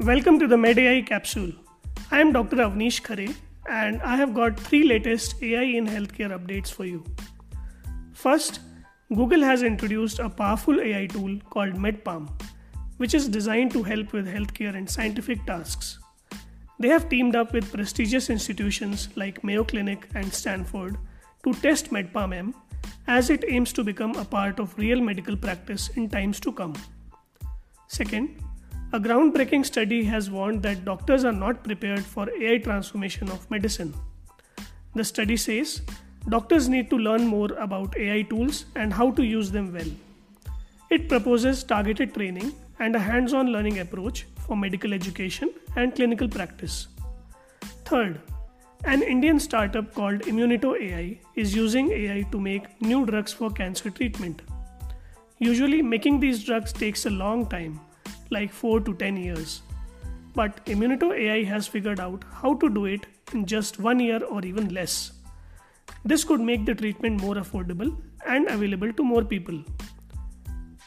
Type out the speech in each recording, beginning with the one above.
Welcome to the MedAI capsule. I am Dr. Avneesh Khare and I have got three latest AI in healthcare updates for you. First, Google has introduced a powerful AI tool called MedPalm, which is designed to help with healthcare and scientific tasks. They have teamed up with prestigious institutions like Mayo Clinic and Stanford to test MedPalm M as it aims to become a part of real medical practice in times to come. Second, a groundbreaking study has warned that doctors are not prepared for AI transformation of medicine. The study says doctors need to learn more about AI tools and how to use them well. It proposes targeted training and a hands on learning approach for medical education and clinical practice. Third, an Indian startup called Immunito AI is using AI to make new drugs for cancer treatment. Usually, making these drugs takes a long time like 4 to 10 years. But Immunito AI has figured out how to do it in just one year or even less. This could make the treatment more affordable and available to more people.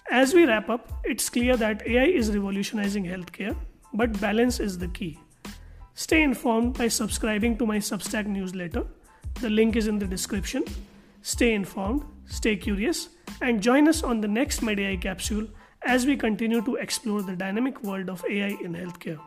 As we wrap up, it's clear that AI is revolutionizing healthcare, but balance is the key. Stay informed by subscribing to my Substack newsletter. The link is in the description. Stay informed, stay curious, and join us on the next MedAI capsule as we continue to explore the dynamic world of AI in healthcare.